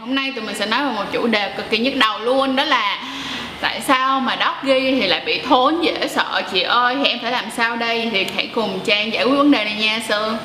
Hôm nay tụi mình sẽ nói về một chủ đề cực kỳ nhức đầu luôn, Đó là tại sao mà doggy thì lại bị thốn dễ sợ? Chị ơi, thì em phải làm sao đây? Thì hãy cùng Trang giải quyết vấn đề này nha, Sơn.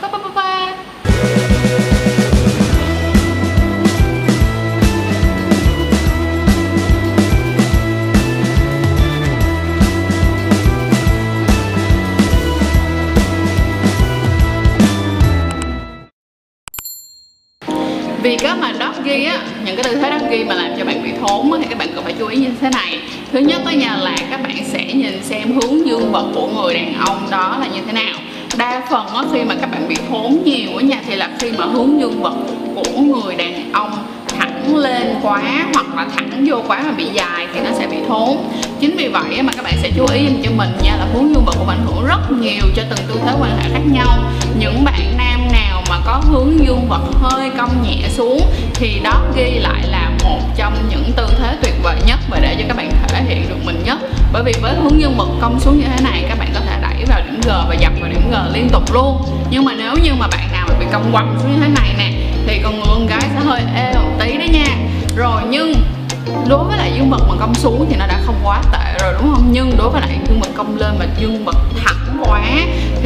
Vì cái mà doggy á những cái tư thế doggy mà làm cho bạn bị thốn á, thì các bạn cần phải chú ý như thế này. Thứ nhất đó nhà là các bạn sẽ nhìn xem hướng dương vật của người đàn ông đó là như thế nào. Đa phần á, khi mà các bạn bị thốn nhiều á nha thì là khi mà hướng dương vật của người đàn ông thẳng lên quá hoặc là thẳng vô quá mà bị dài thì nó sẽ bị thốn. Chính vì vậy mà các bạn sẽ chú ý cho mình nha là hướng dương vật của ảnh hưởng rất nhiều cho từng tư thế quan hệ khác nhau. Những bạn nam nào mà có hướng dương vật hơi cong nhẹ xuống thì đó ghi lại là một trong những tư thế tuyệt vời nhất và để cho các bạn thể hiện được mình nhất. Bởi vì với hướng dương vật cong xuống như thế này, các bạn có thể đẩy vào điểm G và dập vào điểm G liên tục luôn. Nhưng mà nếu như mà bạn nào mà bị cong quằn xuống như thế này nè, thì con người con gái sẽ hơi ê một tí đấy nha. Rồi, nhưng đối với lại dương vật mà cong xuống thì nó đã không quá tệ rồi, đúng không? Nhưng đối với lại dương vật cong lên mà dương vật thẳng quá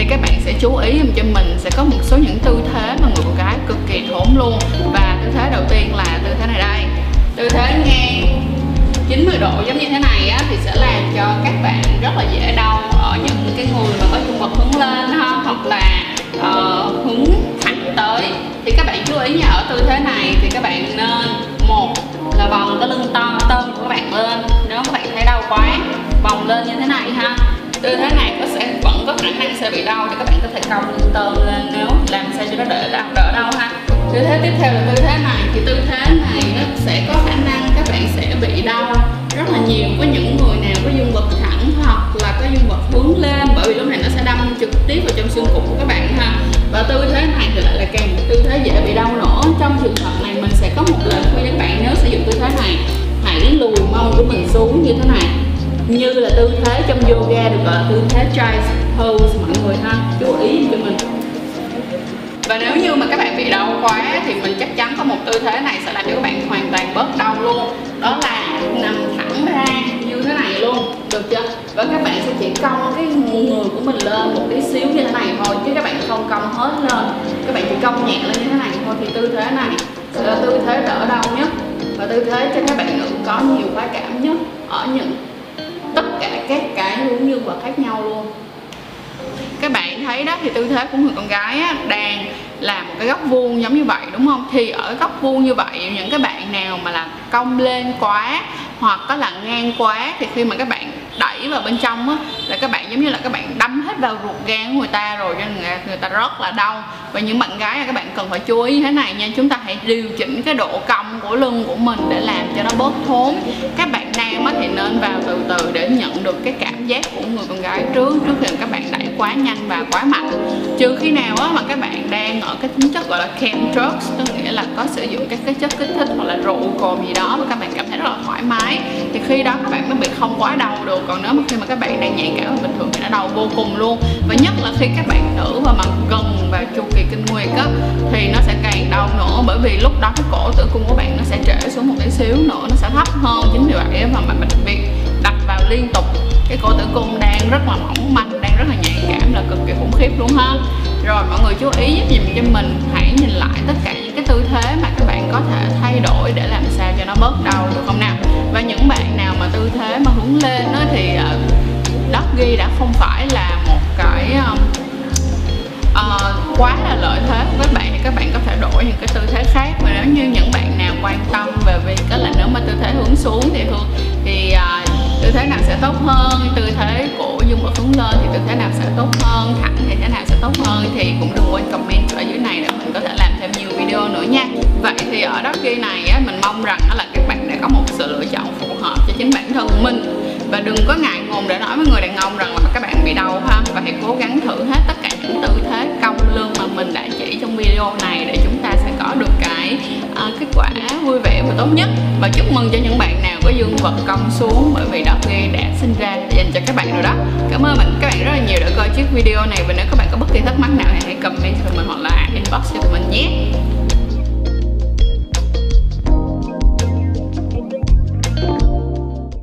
thì các bạn sẽ chú ý cho mình sẽ có một số những tư thế mà người con gái cực kỳ thốn luôn. Và tư thế đầu tiên là tư thế này đây. Tư thế ngang 90 độ giống như thế này á, thì sẽ làm cho các bạn rất là dễ đau ở những cái người mà có dương vật hướng lên ha hoặc là uh, hướng thẳng tới. Thì các bạn chú ý nha ở tư thế này thì các bạn nên một là vòng cái lưng to tôm của các bạn lên. Nếu các bạn thấy đau quá vòng lên như thế này ha. Tư thế này có sẽ có khả năng sẽ bị đau thì các bạn có thể cong lưng tôm lên nếu làm sao cho nó đỡ đau đỡ đau ha. Tư thế tiếp theo là tư thế này. Thì tư thế này nó sẽ có khả năng các bạn sẽ bị đau rất là nhiều. Với những người nào có dương vật thẳng hoặc là có dương vật hướng lên, bởi vì lúc này nó sẽ đâm trực tiếp vào trong xương cụt của các bạn ha. Và tư thế này thì lại là càng tư thế dễ bị đau nữa. Trong trường hợp này mình sẽ có một lời khuyên các bạn nếu sử dụng tư thế này. Hãy lùi mông của mình xuống như thế này. Như là tư thế trong yoga được gọi là tư thế child pose mọi người ha, chú ý cho mình. Và nếu như mà các bạn bị đau quá thì mình chắc chắn có một tư thế này sẽ làm cho các bạn hoàn toàn bớt đau luôn. Đó là nằm thẳng ra như thế này luôn, được chưa? Và các bạn sẽ chỉ cong cái người của mình lên một tí xíu như thế này thôi, chứ các bạn không cong hết lên. Các bạn chỉ cong nhẹ lên như thế này thôi, thì tư thế này sẽ là tư thế đỡ đau nhất. Và tư thế cho các bạn nữ có nhiều khoái cảm nhất ở những tất cả các cái hướng dương vật khác nhau luôn các bạn thấy đó thì tư thế của người con gái á, đang làm một cái góc vuông giống như vậy đúng không? Thì ở góc vuông như vậy những cái bạn nào mà là cong lên quá hoặc có là ngang quá thì khi mà các bạn đẩy vào bên trong á là các bạn giống như là các bạn đâm hết vào ruột gan của người ta rồi cho nên người ta rất là đau. Và những bạn gái là các bạn cần phải chú ý thế này nha chúng ta hãy điều chỉnh cái độ cong của lưng của mình để làm cho nó bớt thốn. Các bạn nam á thì nên vào từ từ để nhận được cái cảm giác của người con gái trước trước khi các bạn đẩy quá nhanh và quá mạnh. Trừ khi nào á mà các bạn đang ở cái tính chất gọi là chem drugs tức nghĩa là có sử dụng các cái chất kích thích hoặc là rượu cồn gì đó mà các bạn cảm thấy rất là thoải mái, thì khi đó các bạn mới bị không quá đau được. Còn nếu mà khi mà các bạn đang nhạy cảm bình thường thì nó đau vô cùng luôn. Và nhất là khi các bạn nữ và mà gần vào chu kỳ kinh nguyệt á, thì nó sẽ càng đau nữa. Bởi vì lúc đó cái cổ tử cung của bạn nó sẽ trễ xuống một tí xíu nữa, nó sẽ thấp hơn. Chính vì vậy mà bạn việc đặt vào liên tục. Cái cổ tử cung đang rất là mỏng manh luôn ha. Rồi mọi người chú ý giúp dùm cho mình. Hãy nhìn lại tất cả những cái tư thế mà các bạn có thể thay đổi để làm sao cho nó bớt đau được không nào? Và những bạn nào mà tư thế mà hướng lên ờ, đó thì đất ghi đã không phải là một cái uh, quá là lợi thế với bạn thì các bạn có thể đổi những cái tư thế khác. Mà nếu như những bạn nào quan tâm về việc đó là nếu mà tư thế hướng xuống thì hướng thế nào sẽ tốt hơn? Tư thế của dương vật hướng lên thì tư thế nào sẽ tốt hơn? Thẳng thì thế nào sẽ tốt hơn? Thì cũng đừng quên comment ở dưới này để mình có thể làm thêm nhiều video nữa nha. Vậy thì ở đó ghi này á, mình mong rằng là các bạn đã có một sự lựa chọn phù hợp cho chính bản thân mình. Và đừng có ngại ngùng để nói với người đàn ông rằng là các bạn bị đau ha. Và hãy cố gắng thử hết tất cả những tư thế cong lưng mà mình đã chỉ trong video này để chúng ta sẽ có được cái uh, kết quả vui là và tốt nhất. Và chúc mừng cho những bạn nào có dương vật cong xuống bởi vì đó nghe đã sinh ra dành cho các bạn rồi đó. Cảm ơn bạn, các bạn rất là nhiều đã coi chiếc video này. Và nếu các bạn có bất kỳ thắc mắc nào thì hãy comment cho mình hoặc là inbox cho mình nhé.